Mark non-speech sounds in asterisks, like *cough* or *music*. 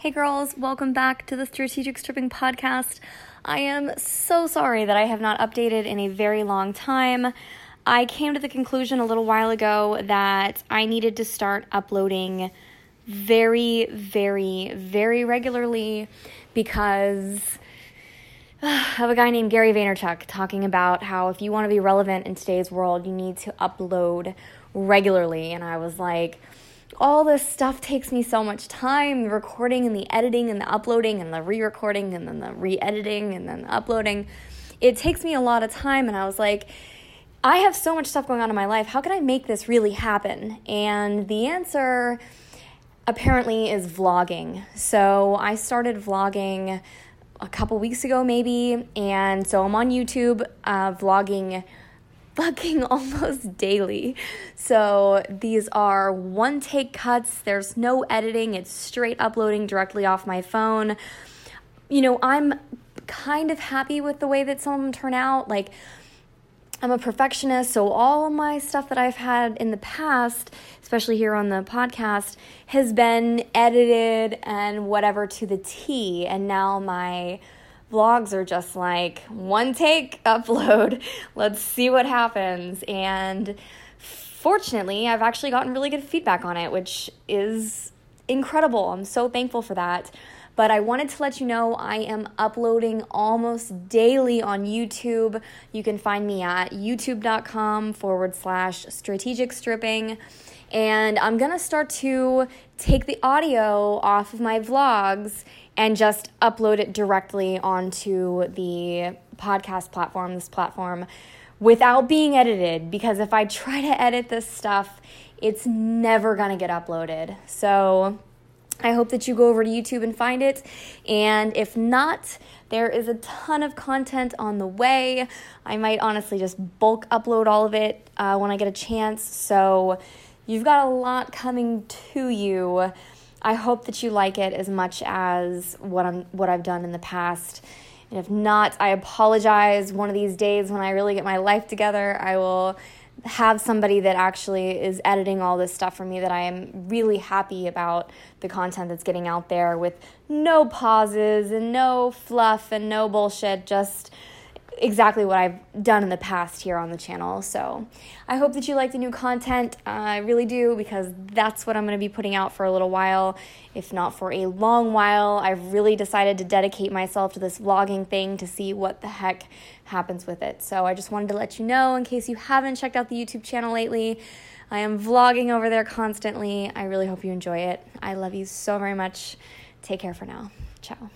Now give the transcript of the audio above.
Hey girls, welcome back to the Strategic Stripping Podcast. I am so sorry that I have not updated in a very long time. I came to the conclusion a little while ago that I needed to start uploading very, very, very regularly because *sighs* of a guy named Gary Vaynerchuk talking about how if you want to be relevant in today's world, you need to upload regularly. And I was like, all this stuff takes me so much time the recording and the editing and the uploading and the re recording and then the re editing and then the uploading. It takes me a lot of time, and I was like, I have so much stuff going on in my life. How can I make this really happen? And the answer apparently is vlogging. So I started vlogging a couple weeks ago, maybe, and so I'm on YouTube uh, vlogging fucking *laughs* almost daily. So these are one take cuts, there's no editing, it's straight uploading directly off my phone. You know, I'm kind of happy with the way that some of them turn out. Like, I'm a perfectionist, so all my stuff that I've had in the past, especially here on the podcast, has been edited and whatever to the T. And now my vlogs are just like one take, *laughs* upload, let's see what happens. And fortunately, I've actually gotten really good feedback on it, which is incredible. I'm so thankful for that. But I wanted to let you know I am uploading almost daily on YouTube. You can find me at youtube.com forward slash strategic stripping. And I'm gonna start to take the audio off of my vlogs and just upload it directly onto the podcast platform, this platform, without being edited. Because if I try to edit this stuff, it's never gonna get uploaded. So I hope that you go over to YouTube and find it. And if not, there is a ton of content on the way. I might honestly just bulk upload all of it uh, when I get a chance. So you've got a lot coming to you. I hope that you like it as much as what I'm what I've done in the past. And if not, I apologize. One of these days when I really get my life together, I will have somebody that actually is editing all this stuff for me that I am really happy about the content that's getting out there with no pauses and no fluff and no bullshit, just exactly what I've done in the past here on the channel. So I hope that you like the new content. Uh, I really do because that's what I'm going to be putting out for a little while, if not for a long while. I've really decided to dedicate myself to this vlogging thing to see what the heck happens with it. So I just wanted to let you know in case you haven't checked out the YouTube channel lately. I am vlogging over there constantly. I really hope you enjoy it. I love you so very much. Take care for now. Ciao.